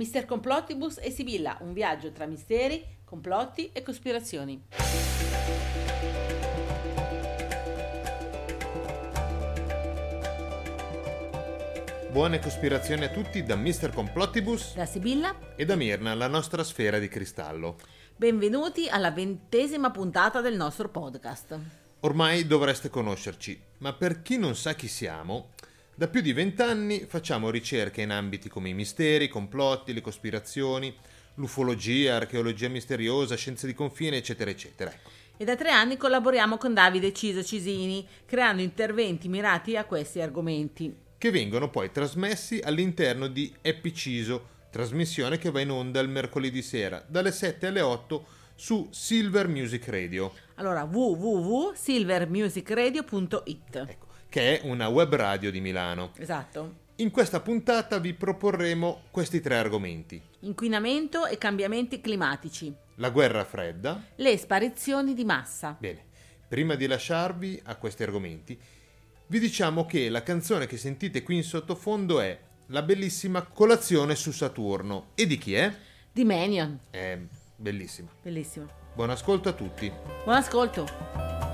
Mister Complottibus e Sibilla, un viaggio tra misteri, complotti e cospirazioni. Buone cospirazioni a tutti da Mister Complottibus Da Sibilla, e da Mirna, la nostra sfera di cristallo. benvenuti alla ventesima puntata del nostro podcast. Ormai dovreste conoscerci, ma per chi non sa chi siamo, da più di vent'anni facciamo ricerche in ambiti come i misteri, i complotti, le cospirazioni, l'ufologia, archeologia misteriosa, scienze di confine, eccetera, eccetera. Ecco. E da tre anni collaboriamo con Davide Ciso Cisini, creando interventi mirati a questi argomenti. che vengono poi trasmessi all'interno di Epiciso, trasmissione che va in onda il mercoledì sera dalle 7 alle 8 su Silver Music Radio, Allora, www.silvermusicradio.it. ecco, che è una web radio di Milano. Esatto. In questa puntata vi proporremo questi tre argomenti. Inquinamento e cambiamenti climatici. La guerra fredda. Le sparizioni di massa. Bene, prima di lasciarvi a questi argomenti, vi diciamo che la canzone che sentite qui in sottofondo è la bellissima Colazione su Saturno. E di chi è? Di Manion. È bellissima. Bellissimo. Buon ascolto a tutti. Buon ascolto.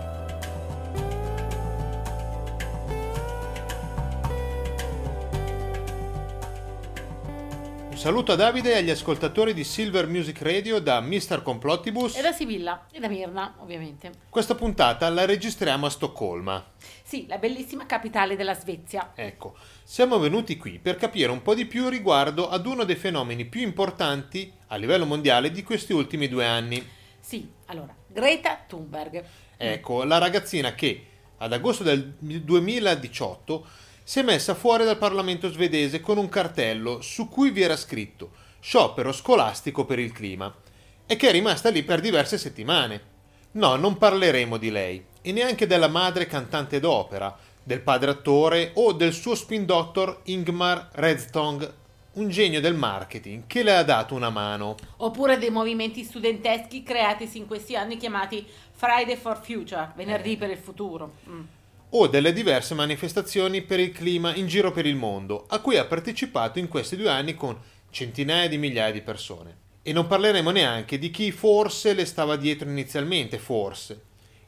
Saluto a Davide e agli ascoltatori di Silver Music Radio da Mr. Complottibus. E da Sibilla e da Mirna, ovviamente. Questa puntata la registriamo a Stoccolma. Sì, la bellissima capitale della Svezia. Ecco, siamo venuti qui per capire un po' di più riguardo ad uno dei fenomeni più importanti a livello mondiale di questi ultimi due anni. Sì, allora, Greta Thunberg. Ecco, la ragazzina che ad agosto del 2018 si è messa fuori dal Parlamento svedese con un cartello su cui vi era scritto sciopero scolastico per il clima e che è rimasta lì per diverse settimane. No, non parleremo di lei e neanche della madre cantante d'opera, del padre attore o del suo spin doctor Ingmar Redstong, un genio del marketing che le ha dato una mano. Oppure dei movimenti studenteschi creatisi in questi anni chiamati Friday for Future, venerdì per il futuro. Mm. O delle diverse manifestazioni per il clima in giro per il mondo, a cui ha partecipato in questi due anni con centinaia di migliaia di persone. E non parleremo neanche di chi forse le stava dietro inizialmente, forse,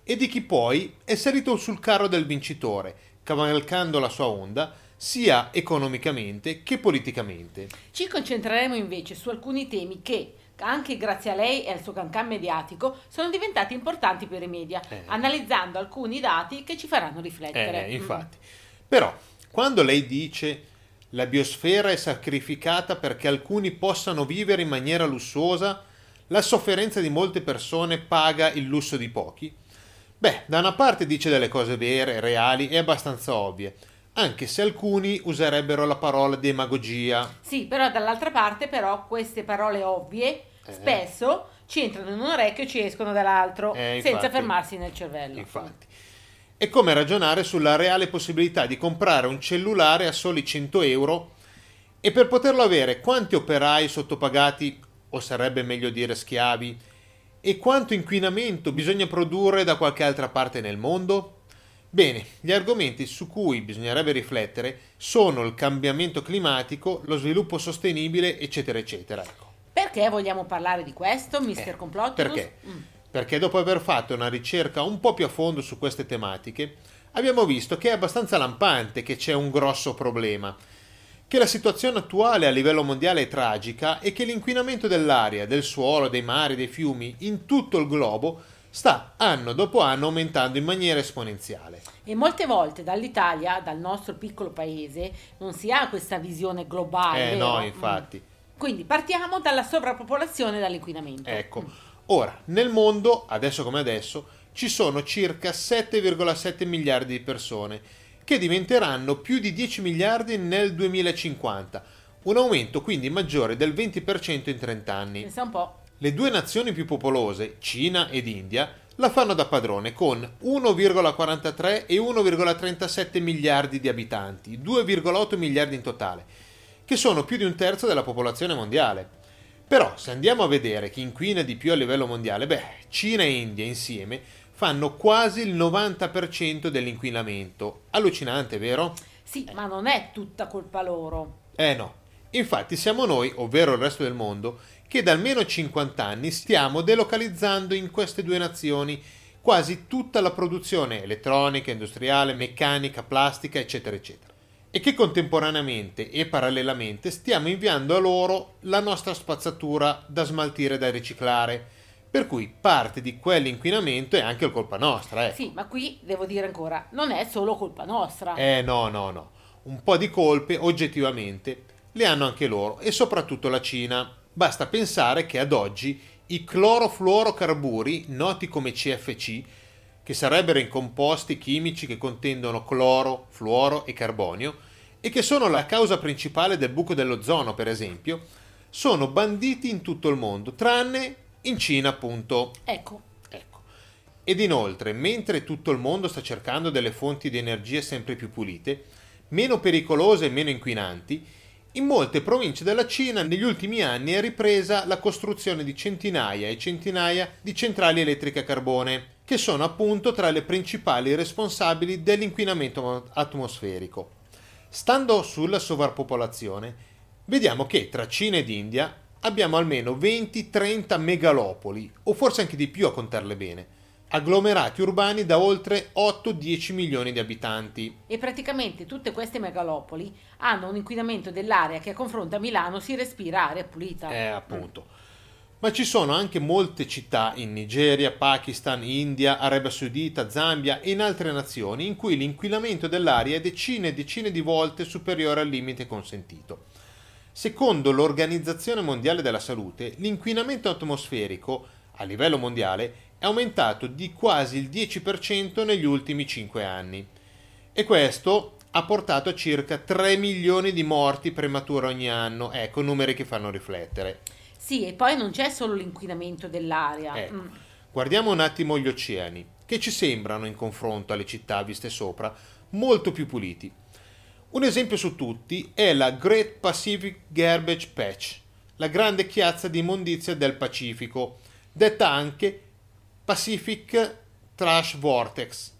e di chi poi è salito sul carro del vincitore, cavalcando la sua onda, sia economicamente che politicamente. Ci concentreremo invece su alcuni temi che, anche grazie a lei e al suo cancan mediatico, sono diventati importanti per i media, Eh. analizzando alcuni dati che ci faranno riflettere. Eh, infatti. Però, quando lei dice la biosfera è sacrificata perché alcuni possano vivere in maniera lussuosa, la sofferenza di molte persone paga il lusso di pochi, beh, da una parte dice delle cose vere, reali e abbastanza ovvie, anche se alcuni userebbero la parola demagogia. Mm. Sì, però dall'altra parte però queste parole ovvie Eh. spesso ci entrano in un orecchio e ci escono dall'altro, Eh, infatti. senza fermarsi nel cervello. Infatti. È come ragionare sulla reale possibilità di comprare un cellulare a soli 100 euro e per poterlo avere quanti operai sottopagati, o sarebbe meglio dire schiavi, e quanto inquinamento bisogna produrre da qualche altra parte nel mondo? Bene, gli argomenti su cui bisognerebbe riflettere sono il cambiamento climatico, lo sviluppo sostenibile, eccetera, eccetera. Perché vogliamo parlare di questo, Mister Eh, Complotibus? Perché? Mm. Perché dopo aver fatto una ricerca un po' più a fondo su queste tematiche, abbiamo visto che è abbastanza lampante che c'è un grosso problema, che la situazione attuale a livello mondiale è tragica e che l'inquinamento dell'aria, del suolo, dei mari, dei fiumi in tutto il globo sta anno dopo anno aumentando in maniera esponenziale. E molte volte dall'Italia, dal nostro piccolo paese, non si ha questa visione globale. eh vero? no, Mm. Quindi partiamo dalla sovrappopolazione e dall'inquinamento. Ecco, ora, nel mondo, adesso come adesso, ci sono circa 7,7 miliardi di persone, che diventeranno più di 10 miliardi nel 2050, un aumento quindi maggiore del 20% in 30 anni. Pensa un po'. Le due nazioni più popolose, Cina ed India, la fanno da padrone con 1,43 e 1,37 miliardi di abitanti, 2,8 miliardi in totale, che sono più di un terzo della popolazione mondiale. Però, se andiamo a vedere chi inquina di più a livello mondiale, beh, Cina e India insieme fanno quasi il 90% dell'inquinamento. Allucinante, vero? Sì, ma non è tutta colpa loro. Eh no. Infatti siamo noi, ovvero il resto del mondo, che da almeno 50 anni stiamo delocalizzando in queste due nazioni quasi tutta la produzione elettronica, industriale, meccanica, plastica, eccetera, eccetera. E che contemporaneamente e parallelamente stiamo inviando a loro la nostra spazzatura da smaltire e da riciclare. Per cui parte di quell'inquinamento è anche colpa nostra. Ecco. Sì, ma qui devo dire ancora, non è solo colpa nostra. Eh no, no, no. Un po' di colpe oggettivamente le hanno anche loro e soprattutto la Cina. Basta pensare che ad oggi i clorofluorocarburi, noti come CFC, che sarebbero i composti chimici che contengono cloro, fluoro e carbonio, e che sono la causa principale del buco dell'ozono, per esempio, sono banditi in tutto il mondo, tranne in Cina, appunto. Ecco. ecco. Ed inoltre, mentre tutto il mondo sta cercando delle fonti di energia sempre più pulite, meno pericolose e meno inquinanti, in molte province della Cina negli ultimi anni è ripresa la costruzione di centinaia e centinaia di centrali elettriche a carbone, che sono appunto tra le principali responsabili dell'inquinamento atmosferico. Stando sulla sovrappopolazione, vediamo che tra Cina ed India abbiamo almeno 20-30 megalopoli, o forse anche di più a contarle bene, agglomerati urbani da oltre 8-10 milioni di abitanti. E praticamente tutte queste megalopoli hanno un inquinamento dell'aria che a confronto a Milano si respira aria pulita. Eh, appunto. Ma ci sono anche molte città in Nigeria, Pakistan, India, Arabia Saudita, Zambia e in altre nazioni in cui l'inquinamento dell'aria è decine e decine di volte superiore al limite consentito. Secondo l'Organizzazione Mondiale della Salute, l'inquinamento atmosferico a livello mondiale è aumentato di quasi il 10% negli ultimi 5 anni. E questo ha portato a circa 3 milioni di morti premature ogni anno, ecco numeri che fanno riflettere. Sì, e poi non c'è solo l'inquinamento dell'aria. Ecco. Mm. Guardiamo un attimo gli oceani, che ci sembrano, in confronto alle città viste sopra, molto più puliti. Un esempio su tutti è la Great Pacific Garbage Patch, la grande chiazza di immondizia del Pacifico, detta anche Pacific Trash Vortex,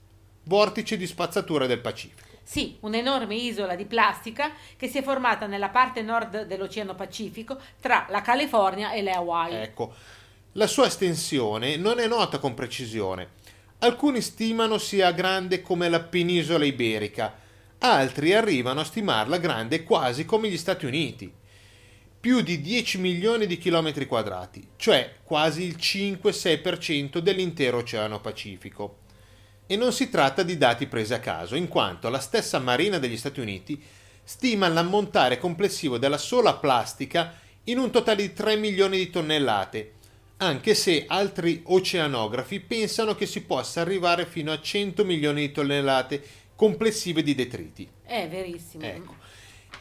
vortice di spazzatura del Pacifico. Sì, un'enorme isola di plastica che si è formata nella parte nord dell'Oceano Pacifico tra la California e le Hawaii. Ecco, la sua estensione non è nota con precisione. Alcuni stimano sia grande come la penisola iberica, altri arrivano a stimarla grande quasi come gli Stati Uniti. Più di 10 milioni di chilometri quadrati, cioè quasi il 5-6% dell'intero Oceano Pacifico. E non si tratta di dati presi a caso, in quanto la stessa Marina degli Stati Uniti stima l'ammontare complessivo della sola plastica in un totale di 3 milioni di tonnellate, anche se altri oceanografi pensano che si possa arrivare fino a 100 milioni di tonnellate complessive di detriti. È verissimo. Ecco.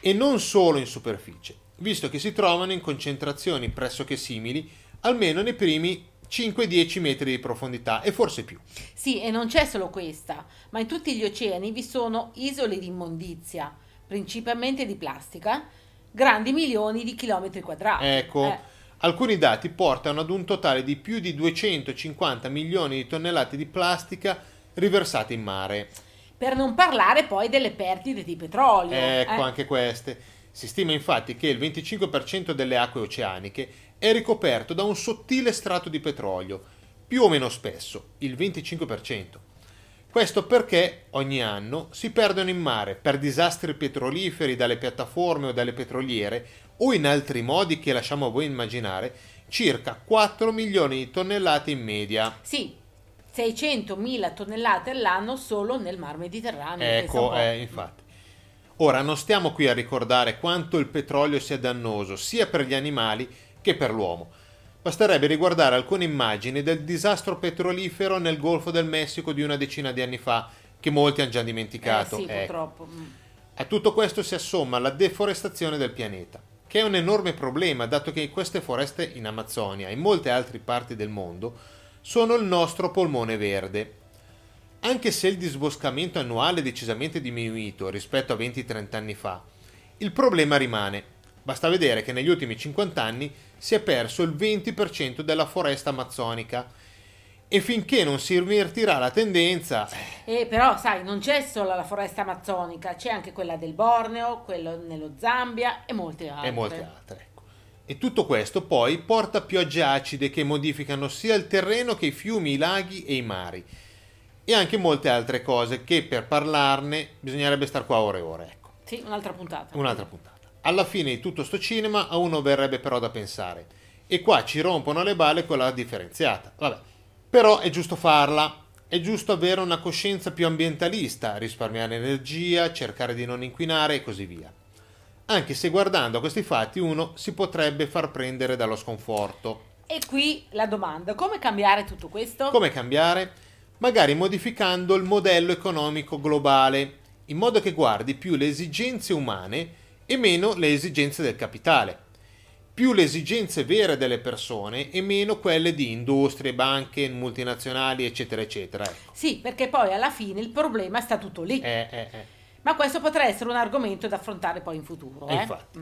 E non solo in superficie, visto che si trovano in concentrazioni pressoché simili, almeno nei primi 5-10 metri di profondità e forse più. Sì, e non c'è solo questa, ma in tutti gli oceani vi sono isole di immondizia, principalmente di plastica, grandi milioni di chilometri quadrati. Ecco, eh. alcuni dati portano ad un totale di più di 250 milioni di tonnellate di plastica riversate in mare. Per non parlare poi delle perdite di petrolio. Ecco, eh. anche queste. Si stima infatti che il 25% delle acque oceaniche è ricoperto da un sottile strato di petrolio, più o meno spesso, il 25%. Questo perché ogni anno si perdono in mare per disastri petroliferi dalle piattaforme o dalle petroliere o in altri modi che lasciamo a voi immaginare circa 4 milioni di tonnellate in media. Sì, 600.000 tonnellate all'anno solo nel mar Mediterraneo. Ecco, eh, infatti. Ora non stiamo qui a ricordare quanto il petrolio sia dannoso sia per gli animali che per l'uomo. Basterebbe riguardare alcune immagini del disastro petrolifero nel Golfo del Messico di una decina di anni fa, che molti hanno già dimenticato. Eh sì, ecco. purtroppo. Mm. A tutto questo si assomma la deforestazione del pianeta, che è un enorme problema dato che queste foreste in Amazzonia e in molte altre parti del mondo sono il nostro polmone verde. Anche se il disboscamento annuale è decisamente diminuito rispetto a 20-30 anni fa, il problema rimane Basta vedere che negli ultimi 50 anni si è perso il 20% della foresta amazzonica E finché non si invertirà la tendenza, E però, sai, non c'è solo la foresta amazzonica, c'è anche quella del Borneo, quello nello Zambia e molte altre. e molte altre. ecco. E tutto questo poi porta a piogge acide che modificano sia il terreno che i fiumi, i laghi e i mari. E anche molte altre cose che per parlarne bisognerebbe star qua ore e ore. Ecco. Sì, un'altra puntata. Un'altra puntata. Alla fine di tutto sto cinema a uno verrebbe però da pensare. E qua ci rompono le balle con la differenziata. Vabbè. Però è giusto farla. È giusto avere una coscienza più ambientalista, risparmiare energia, cercare di non inquinare e così via. Anche se guardando a questi fatti uno si potrebbe far prendere dallo sconforto. E qui la domanda, come cambiare tutto questo? Come cambiare? Magari modificando il modello economico globale, in modo che guardi più le esigenze umane e meno le esigenze del capitale. Più le esigenze vere delle persone e meno quelle di industrie, banche, multinazionali, eccetera, eccetera. Ecco. Sì, perché poi alla fine il problema sta tutto lì. Eh, eh, eh. Ma questo potrà essere un argomento da affrontare poi in futuro. E eh? infatti.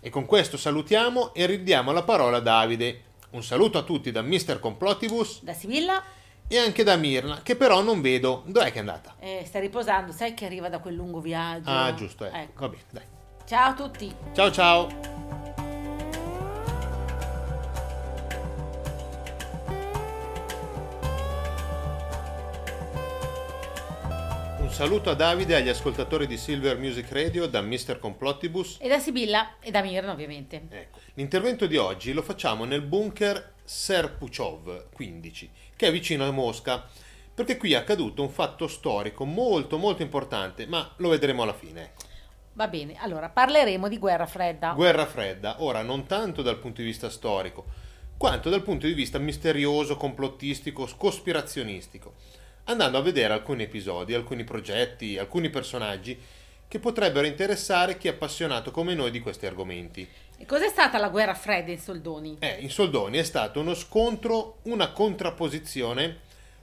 E con questo salutiamo e ridiamo la parola a Davide. Un saluto a tutti da Mr. Complottibus Da Sibilla e anche da Mirna, che però non vedo. Dov'è che è andata? eh, sta riposando, sai che arriva da quel lungo viaggio. Ah, giusto, ecco. Ecco. Va bene, dai. Ciao a tutti. Ciao ciao. Saluto a Davide e agli ascoltatori di Silver Music Radio da Mr. Complottibus. E da Sibilla e da Mirna ovviamente. Ecco. L'intervento di oggi lo facciamo nel bunker Serpuchov 15, che è vicino a Mosca, perché qui è accaduto un fatto storico molto molto importante, ma lo vedremo alla fine. ecco. Va bene, allora parleremo di guerra fredda. Guerra fredda, ora non tanto dal punto di vista storico, quanto dal punto di vista misterioso, complottistico, cospirazionistico, andando a vedere alcuni episodi, alcuni progetti, alcuni personaggi che potrebbero interessare chi è appassionato come noi di questi argomenti. e cos'è stata la guerra fredda in soldoni? Eh, in soldoni è stato uno scontro, una contrapposizione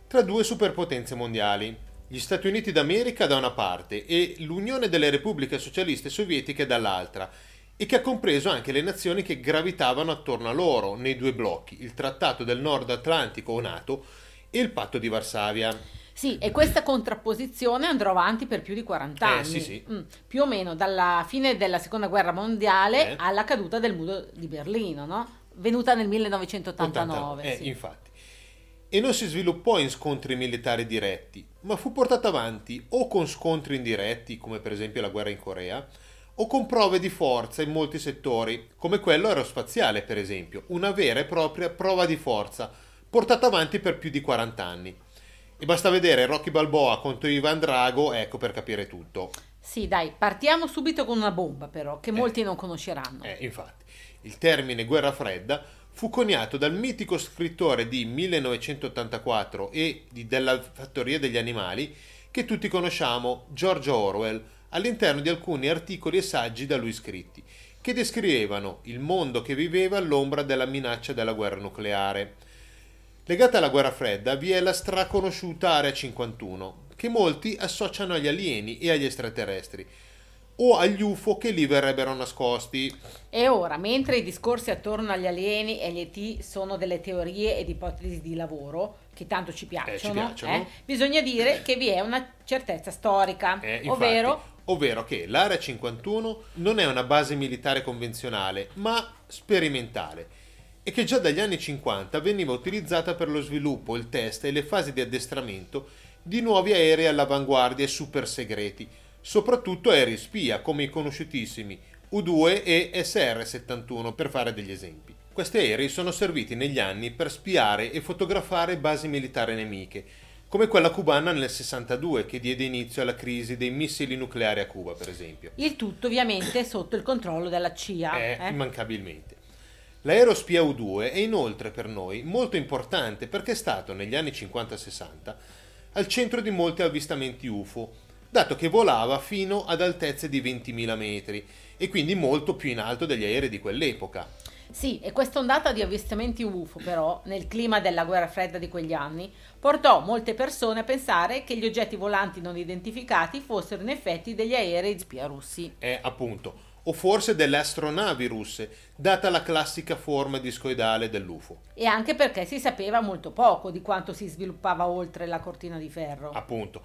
tra due superpotenze mondiali, gli Stati Uniti d'America da una parte e l'Unione delle Repubbliche Socialiste Sovietiche dall'altra, e che ha compreso anche le nazioni che gravitavano attorno a loro nei due blocchi, il Trattato del Nord Atlantico o NATO il Patto di Varsavia. Sì, e questa contrapposizione andrà avanti per più di 40 Eh, anni. sì, sì. Mm, più o meno dalla fine della seconda guerra mondiale Eh. alla caduta del muro di Berlino, no? Venuta nel 1989. Eh, sì. infatti. E non si sviluppò in scontri militari diretti, ma fu portata avanti o con scontri indiretti, come per esempio la guerra in Corea, o con prove di forza in molti settori, come quello aerospaziale, per esempio, una vera e propria prova di forza, portata avanti per più di 40 anni. E basta vedere Rocky Balboa contro Ivan Drago, ecco per capire tutto. Sì, dai, partiamo subito con una bomba però, che molti non conosceranno. Eh, infatti, il termine guerra fredda fu coniato dal mitico scrittore di 1984 e di Della fattoria degli animali che tutti conosciamo, George Orwell, all'interno di alcuni articoli e saggi da lui scritti, che descrivevano il mondo che viveva all'ombra della minaccia della guerra nucleare. Legata alla guerra fredda vi è la straconosciuta Area 51, che molti associano agli alieni e agli extraterrestri, o agli UFO che lì verrebbero nascosti. E ora, mentre i discorsi attorno agli alieni e agli ET sono delle teorie ed ipotesi di lavoro, che tanto ci piacciono, piacciono. eh, bisogna dire che vi è una certezza storica, Eh, infatti, ovvero ovvero che l'Area 51 non è una base militare convenzionale, ma sperimentale, e che già dagli anni 50 veniva utilizzata per lo sviluppo, il test e le fasi di addestramento di nuovi aerei all'avanguardia e super segreti, soprattutto aerei spia come i conosciutissimi U2 e SR-71 per fare degli esempi. Questi aerei sono serviti negli anni per spiare e fotografare basi militari nemiche, come quella cubana nel 62 che diede inizio alla crisi dei missili nucleari a Cuba, per esempio. il tutto ovviamente sotto il controllo della CIA. Eh, eh. immancabilmente. L'aerospia U2 è inoltre per noi molto importante perché è stato negli anni 50-60 al centro di molti avvistamenti UFO, dato che volava fino ad altezze di 20.000 metri e quindi molto più in alto degli aerei di quell'epoca. Sì, e questa ondata di avvistamenti UFO, però, nel clima della guerra fredda di quegli anni, portò molte persone a pensare che gli oggetti volanti non identificati fossero in effetti degli aerei di spia russi. È appunto o forse delle astronavi russe, data la classica forma discoidale dell'UFO. E anche perché si sapeva molto poco di quanto si sviluppava oltre la cortina di ferro. Appunto.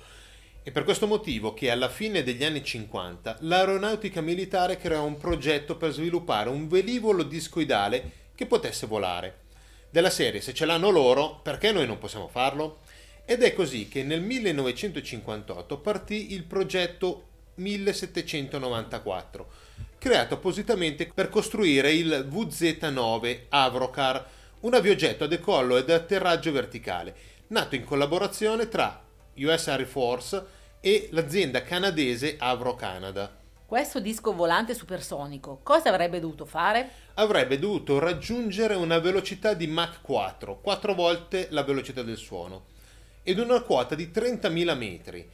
È per questo motivo che alla fine degli anni 50 l'aeronautica militare creò un progetto per sviluppare un velivolo discoidale che potesse volare. Della serie, se ce l'hanno loro, perché noi non possiamo farlo? Ed è così che nel 1958 partì il progetto 1794, creato appositamente per costruire il VZ-9 Avrocar, un aviogetto a decollo ed atterraggio verticale, nato in collaborazione tra US Air Force e l'azienda canadese Avro Canada. Questo disco volante supersonico cosa avrebbe dovuto fare? Avrebbe dovuto raggiungere una velocità di Mach 4, quattro volte la velocità del suono, ed una quota di 30.000 metri,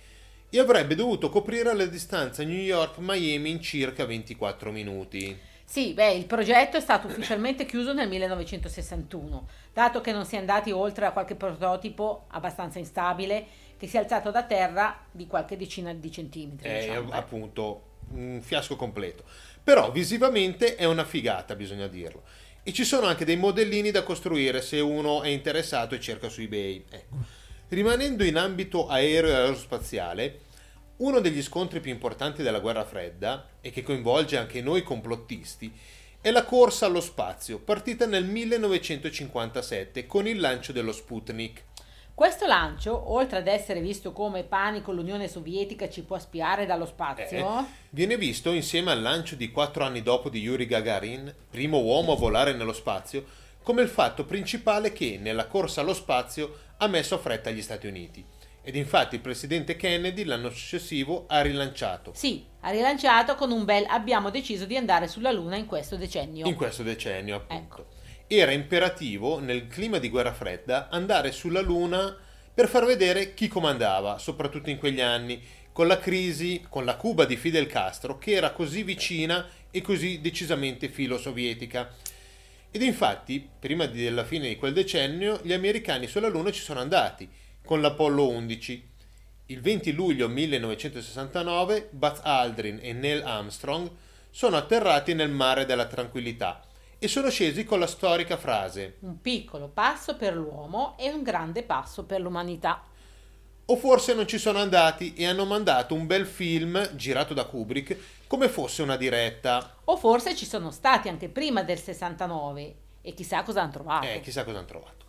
e avrebbe dovuto coprire la distanza New York-Miami in circa 24 minuti. Sì, beh, il progetto è stato ufficialmente chiuso nel 1961, dato che non si è andati oltre a qualche prototipo abbastanza instabile che si è alzato da terra di qualche decina di centimetri. È diciamo, eh. appunto un fiasco completo. Però visivamente è una figata, bisogna dirlo. E ci sono anche dei modellini da costruire se uno è interessato e cerca su eBay. Ecco. Rimanendo in ambito aereo e aerospaziale, uno degli scontri più importanti della guerra fredda, e che coinvolge anche noi complottisti, è la corsa allo spazio, partita nel 1957 con il lancio dello Sputnik. Questo lancio, oltre ad essere visto come panico l'Unione Sovietica ci può spiare dallo spazio, Eh, viene visto insieme al lancio di quattro anni dopo di Yuri Gagarin, primo uomo a volare nello spazio, come il fatto principale che nella corsa allo spazio ha messo fretta gli Stati Uniti. Ed infatti il presidente Kennedy l'anno successivo ha rilanciato. sì, ha rilanciato con un bel abbiamo deciso di andare sulla Luna in questo decennio. In questo decennio, appunto. Ecco. Era imperativo, nel clima di guerra fredda, andare sulla Luna per far vedere chi comandava, soprattutto in quegli anni, con la crisi, con la Cuba di Fidel Castro, che era così vicina e così decisamente filo-sovietica. Ed infatti, prima della fine di quel decennio, gli americani sulla Luna ci sono andati, con l'Apollo 11. Il 20 luglio 1969 Buzz Aldrin e Neil Armstrong sono atterrati nel mare della tranquillità e sono scesi con la storica frase Un piccolo passo per l'uomo e un grande passo per l'umanità. o forse non ci sono andati e hanno mandato un bel film girato da Kubrick come fosse una diretta. O forse ci sono stati anche prima del 69 e chissà cosa hanno trovato. Eh, chissà cosa hanno trovato.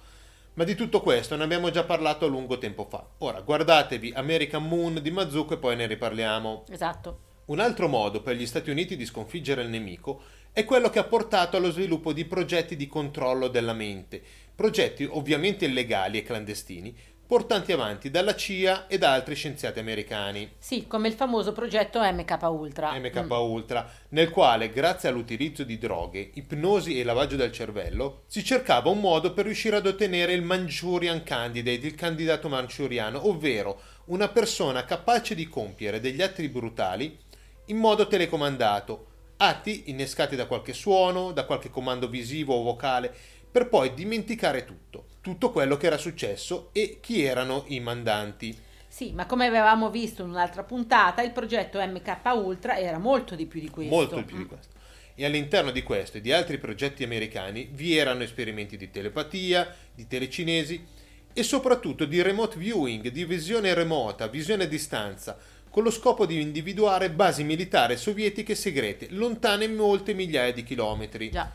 Ma di tutto questo ne abbiamo già parlato a lungo tempo fa. Ora guardatevi American Moon di Mazzucco e poi ne riparliamo. Esatto. Un altro modo per gli Stati Uniti di sconfiggere il nemico è quello che ha portato allo sviluppo di progetti di controllo della mente, progetti ovviamente illegali e clandestini, portati avanti dalla CIA e da altri scienziati americani. Sì, come il famoso progetto MK Ultra. MK Mm. Ultra, nel quale, grazie all'utilizzo di droghe, ipnosi e lavaggio del cervello, si cercava un modo per riuscire ad ottenere il Manchurian Candidate, il candidato manchuriano, ovvero una persona capace di compiere degli atti brutali in modo telecomandato, atti innescati da qualche suono, da qualche comando visivo o vocale, per poi dimenticare tutto, tutto quello che era successo e chi erano i mandanti. Sì, ma come avevamo visto in un'altra puntata, il progetto MK Ultra era molto di più di questo. molto di più di Mm. questo. E all'interno di questo e di altri progetti americani vi erano esperimenti di telepatia, di telecinesi e soprattutto di remote viewing, di visione remota, visione a distanza, con lo scopo di individuare basi militari sovietiche segrete, lontane molte migliaia di chilometri. Già.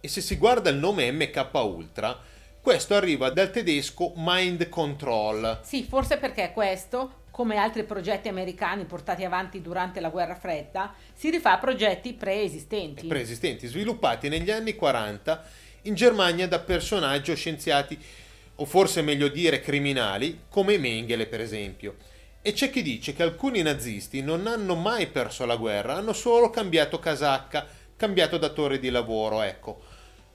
E se si guarda il nome MK Ultra, questo arriva dal tedesco Mind Control, Sì, forse perché questo, come altri progetti americani portati avanti durante la guerra fredda, si rifà a progetti preesistenti. preesistenti, sviluppati negli anni 40 in Germania da personaggi o scienziati, o forse meglio dire criminali, come Mengele per esempio. E c'è chi dice che alcuni nazisti non hanno mai perso la guerra, hanno solo cambiato casacca, cambiato datore di lavoro, ecco.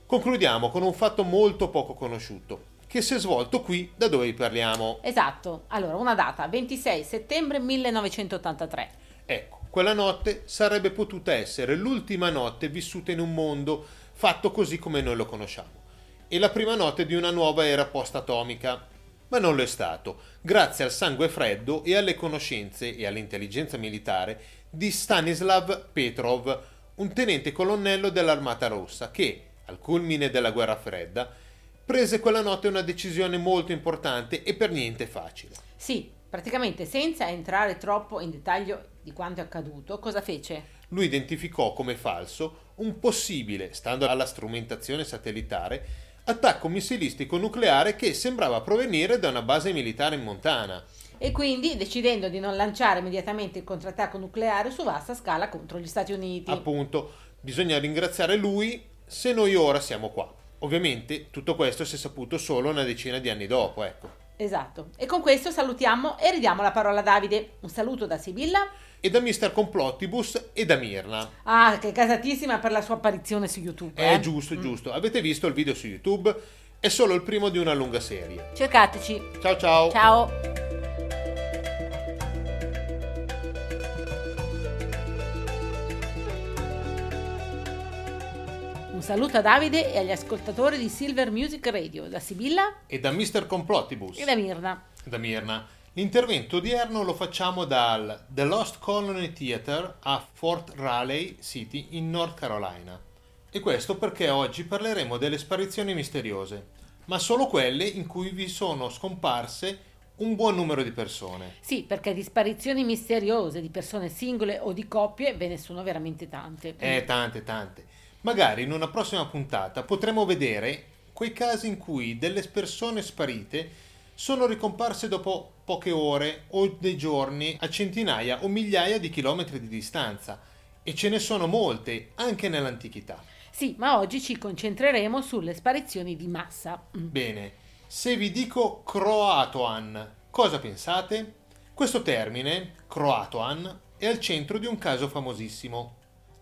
Concludiamo con un fatto molto poco conosciuto, che si è svolto qui da dove vi parliamo. Esatto. Allora, una data, 26 settembre 1983. Ecco, quella notte sarebbe potuta essere l'ultima notte vissuta in un mondo fatto così come noi lo conosciamo. E la prima notte di una nuova era post-atomica. Ma non lo è stato, grazie al sangue freddo e alle conoscenze e all'intelligenza militare di Stanislav Petrov, un tenente colonnello dell'Armata Rossa che, al culmine della guerra fredda, prese quella notte una decisione molto importante e per niente facile. Sì, praticamente senza entrare troppo in dettaglio di quanto è accaduto, cosa fece? Lui identificò come falso un possibile, stando alla strumentazione satellitare, attacco missilistico nucleare che sembrava provenire da una base militare in Montana. E quindi, decidendo di non lanciare immediatamente il contrattacco nucleare su vasta scala contro gli Stati Uniti. Appunto, bisogna ringraziare lui se noi ora siamo qua. Ovviamente tutto questo si è saputo solo una decina di anni dopo, ecco. Esatto. E con questo salutiamo e ridiamo la parola a Davide. Un saluto da Sibilla. E da Mr. Complottibus e da Mirna. Ah, che casatissima per la sua apparizione su YouTube. È eh? giusto, giusto. Avete visto il video su YouTube? È solo il primo di una lunga serie. Cercateci. Ciao ciao. Ciao. Un saluto a Davide e agli ascoltatori di Silver Music Radio, da Sibilla E da Mr. Complottibus. e da Mirna. da Mirna. L'intervento odierno lo facciamo dal The Lost Colony Theater a Fort Raleigh City in North Carolina. E questo perché oggi parleremo delle sparizioni misteriose, ma solo quelle in cui vi sono scomparse un buon numero di persone. Sì, perché di sparizioni misteriose di persone singole o di coppie ve ne sono veramente tante. Eh, tante, tante. Magari in una prossima puntata potremo vedere quei casi in cui delle persone sparite sono ricomparse dopo poche ore o dei giorni a centinaia o migliaia di chilometri di distanza. E ce ne sono molte, anche nell'antichità. Sì, ma oggi ci concentreremo sulle sparizioni di massa. Mm. Bene, se vi dico Croatoan, cosa pensate? Questo termine, Croatoan, è al centro di un caso famosissimo.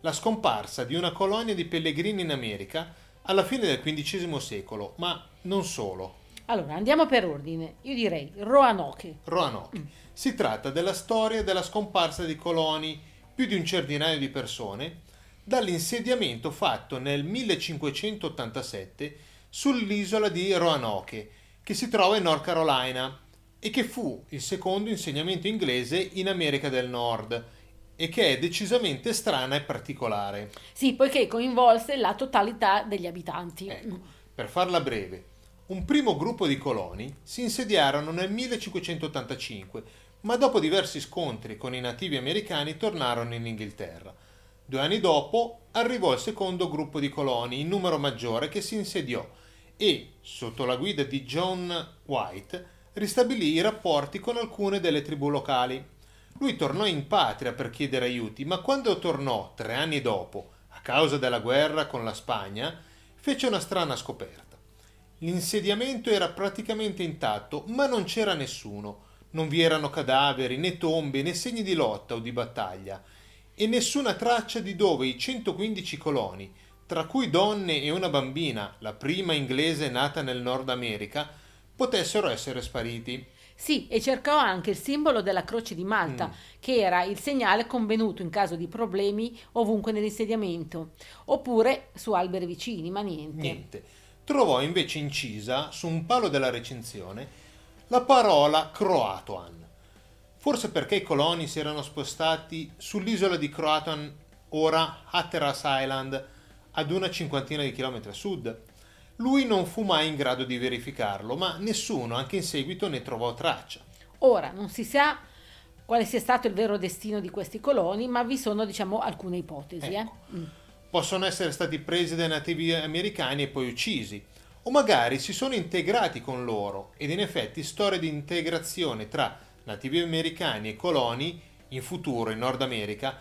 La scomparsa di una colonia di pellegrini in America alla fine del XV secolo, ma non solo. Allora, andiamo per ordine. Io direi Roanoke. Roanoke. Si tratta della storia della scomparsa di coloni, più di un centinaio di persone, dall'insediamento fatto nel 1587 sull'isola di Roanoke, che si trova in North Carolina e che fu il secondo insediamento inglese in America del Nord e che è decisamente strana e particolare. Sì, poiché coinvolse la totalità degli abitanti. Ecco, per farla breve, un primo gruppo di coloni si insediarono nel 1585, ma dopo diversi scontri con i nativi americani tornarono in Inghilterra. Due anni dopo arrivò il secondo gruppo di coloni in numero maggiore che si insediò e, sotto la guida di John White, ristabilì i rapporti con alcune delle tribù locali. Lui tornò in patria per chiedere aiuti, ma quando tornò tre anni dopo, a causa della guerra con la Spagna, fece una strana scoperta. L'insediamento era praticamente intatto, ma non c'era nessuno. Non vi erano cadaveri, né tombe, né segni di lotta o di battaglia, e nessuna traccia di dove i 115 coloni, tra cui donne e una bambina, la prima inglese nata nel Nord America, potessero essere spariti. Sì, e cercò anche il simbolo della croce di Malta, Mm. che era il segnale convenuto in caso di problemi ovunque nell'insediamento, oppure su alberi vicini, ma niente. Niente. Trovò invece incisa su un palo della recinzione la parola Croatoan. Forse perché i coloni si erano spostati sull'isola di Croatoan, ora Hatteras Island, ad una cinquantina di chilometri a sud. Lui non fu mai in grado di verificarlo, ma nessuno, anche in seguito, ne trovò traccia. Ora, non si sa quale sia stato il vero destino di questi coloni, ma vi sono, diciamo, alcune ipotesi. Ecco. Eh? Mm. Possono essere stati presi dai nativi americani e poi uccisi, o magari si sono integrati con loro ed in effetti storie di integrazione tra nativi americani e coloni in futuro in Nord America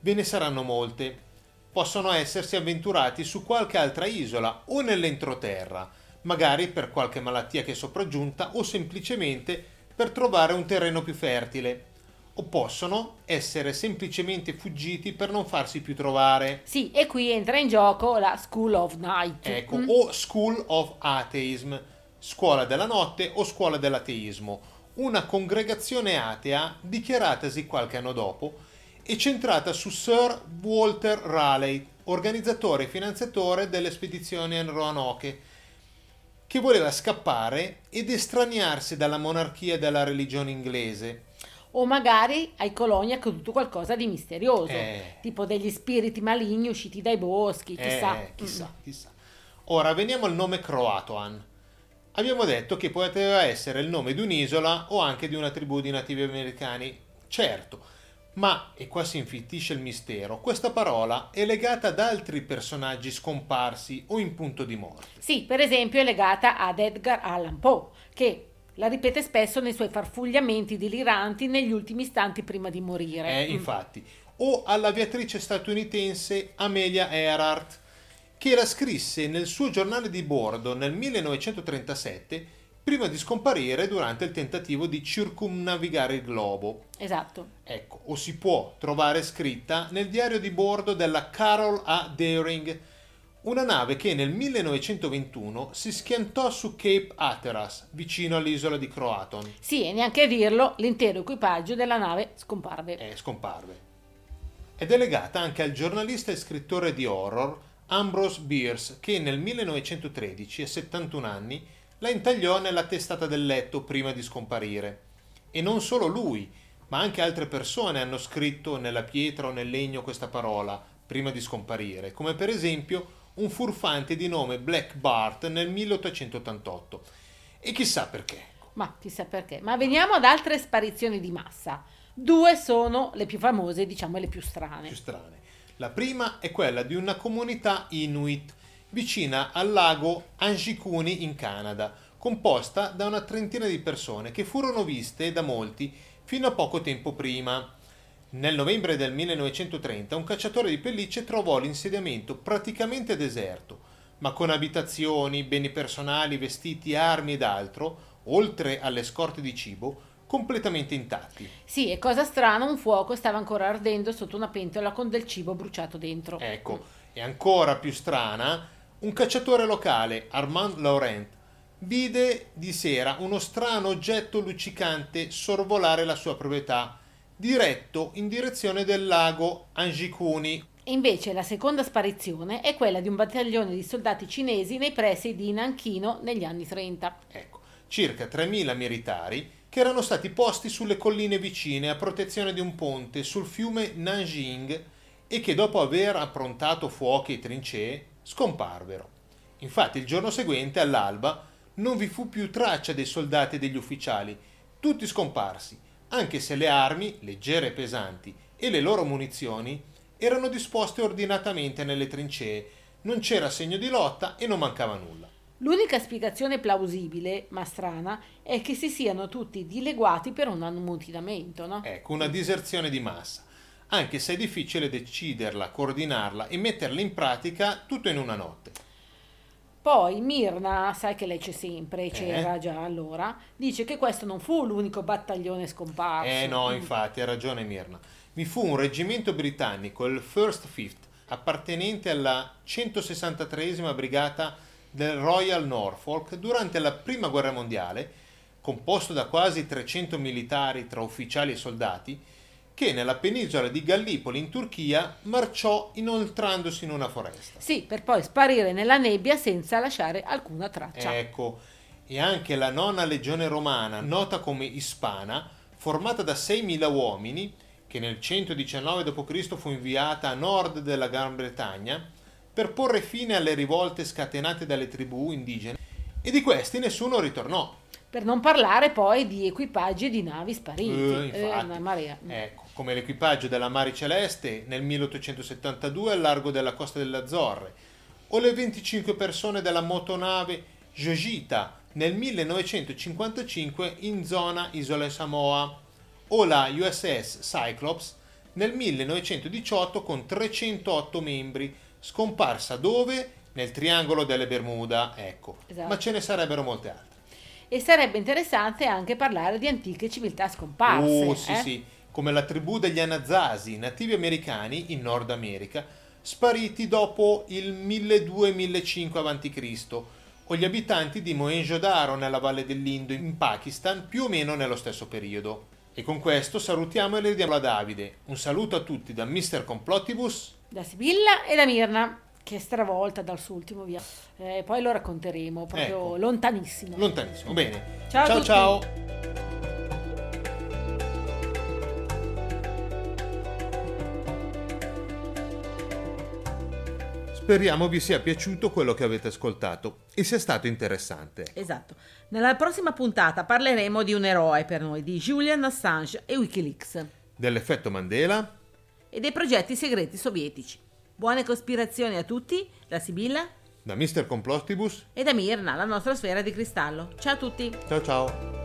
ve ne saranno molte. Possono essersi avventurati su qualche altra isola o nell'entroterra, magari per qualche malattia che è sopraggiunta o semplicemente per trovare un terreno più fertile. O possono essere semplicemente fuggiti per non farsi più trovare. Sì, e qui entra in gioco la School of Night. Ecco, Mm. o School of Atheism, scuola della notte o scuola dell'ateismo, una congregazione atea dichiaratasi qualche anno dopo e centrata su Sir Walter Raleigh, organizzatore e finanziatore delle spedizioni a Roanoke, che voleva scappare ed estraniarsi dalla monarchia e dalla religione inglese. o magari ai coloni è accaduto qualcosa di misterioso, Eh. tipo degli spiriti maligni usciti dai boschi, chissà. Eh, chissà, Mm. chissà. Ora veniamo al nome Croatoan. Abbiamo detto che poteva essere il nome di un'isola o anche di una tribù di nativi americani. Certo, ma, e qua si infittisce il mistero, questa parola è legata ad altri personaggi scomparsi o in punto di morte. Sì, per esempio è legata ad Edgar Allan Poe, che la ripete spesso nei suoi farfugliamenti deliranti negli ultimi istanti prima di morire. Eh, Mm. infatti. O all'aviatrice statunitense Amelia Earhart, che la scrisse nel suo giornale di bordo nel 1937 prima di scomparire durante il tentativo di circumnavigare il globo. Esatto. Ecco, o si può trovare scritta nel diario di bordo della Carol A. Deering, una nave che nel 1921 si schiantò su Cape Hatteras, vicino all'isola di Croaton. Sì, e neanche a dirlo, l'intero equipaggio della nave scomparve. e scomparve. Ed è legata anche al giornalista e scrittore di horror Ambrose Bierce, che nel 1913, a 71 anni, la intagliò nella testata del letto prima di scomparire. E non solo lui, ma anche altre persone hanno scritto nella pietra o nel legno questa parola prima di scomparire, come per esempio un furfante di nome Black Bart nel 1888. E chissà perché. Ma chissà perché. Ma veniamo ad altre sparizioni di massa. Due sono le più famose, diciamo le più strane. più strane. La prima è quella di una comunità inuit vicina al lago Anjikuni in Canada, composta da una trentina di persone che furono viste da molti fino a poco tempo prima. Nel novembre del 1930 un cacciatore di pellicce trovò l'insediamento praticamente deserto, ma con abitazioni, beni personali, vestiti, armi ed altro, oltre alle scorte di cibo, completamente intatti. Sì, e cosa strana, un fuoco stava ancora ardendo sotto una pentola con del cibo bruciato dentro. Ecco, e ancora più strana, un cacciatore locale, Armand Laurent, vide di sera uno strano oggetto luccicante sorvolare la sua proprietà, diretto in direzione del lago Anjikuni. E invece la seconda sparizione è quella di un battaglione di soldati cinesi nei pressi di Nanchino negli anni 30. Ecco, circa 3.000 militari che erano stati posti sulle colline vicine a protezione di un ponte sul fiume Nanjing e che dopo aver approntato fuochi e trincee scomparvero. Infatti il giorno seguente, all'alba, non vi fu più traccia dei soldati e degli ufficiali, tutti scomparsi, anche se le armi, leggere e pesanti, e le loro munizioni erano disposte ordinatamente nelle trincee, non c'era segno di lotta e non mancava nulla. L'unica spiegazione plausibile, ma strana, è che si siano tutti dileguati per un ammutinamento, no? Ecco, una diserzione di massa, anche se è difficile deciderla, coordinarla e metterla in pratica tutto in una notte. Poi Mirna, sai che lei c'è sempre, c'era già allora, dice che questo non fu l'unico battaglione scomparso. Eh no, infatti, ha ragione Mirna. Vi fu un reggimento britannico, il First Fifth, appartenente alla 163esima brigata del Royal Norfolk durante la Prima Guerra Mondiale, composto da quasi 300 militari tra ufficiali e soldati, che nella penisola di Gallipoli in Turchia marciò inoltrandosi in una foresta. Sì, per poi sparire nella nebbia senza lasciare alcuna traccia. Ecco, e anche la nona legione romana, nota come Ispana, formata da 6.000 uomini, che nel 119 d.C. fu inviata a nord della Gran Bretagna per porre fine alle rivolte scatenate dalle tribù indigene, e di questi nessuno ritornò. Per non parlare poi di equipaggi e di navi spariti. Eh, Eh, infatti. una marea. Ecco, come l'equipaggio della Mari Celeste nel 1872 al largo della costa delle Azzorre, o le 25 persone della motonave Jojita nel 1955 in zona Isole Samoa, o la USS Cyclops nel 1918 con 308 membri, scomparsa dove? Nel triangolo delle Bermuda, ecco. Esatto. Ma ce ne sarebbero molte altre. E sarebbe interessante anche parlare di antiche civiltà scomparse. Oh, sì, eh? sì, come la tribù degli Anasazi, nativi americani in Nord America, spariti dopo il 1200-1005 a.C., o gli abitanti di Mohenjo-Daro nella valle dell'Indo in Pakistan, più o meno nello stesso periodo. E con questo salutiamo e le diamo a Davide. Un saluto a tutti da Mr. Complottibus. Da Sibilla e da Mirna, che è stravolta dal suo ultimo via. Eh, poi lo racconteremo, proprio Ecco. lontanissimo. Lontanissimo. Bene. Ciao ciao. Speriamo vi sia piaciuto quello che avete ascoltato e sia stato interessante. Esatto. Nella prossima puntata parleremo di un eroe per noi, di Julian Assange e Wikileaks. Dell'effetto Mandela e dei progetti segreti sovietici. Buone cospirazioni a tutti, da Sibilla, da Mr. Complostibus e da Mirna, la nostra sfera di cristallo. Ciao a tutti! Ciao ciao!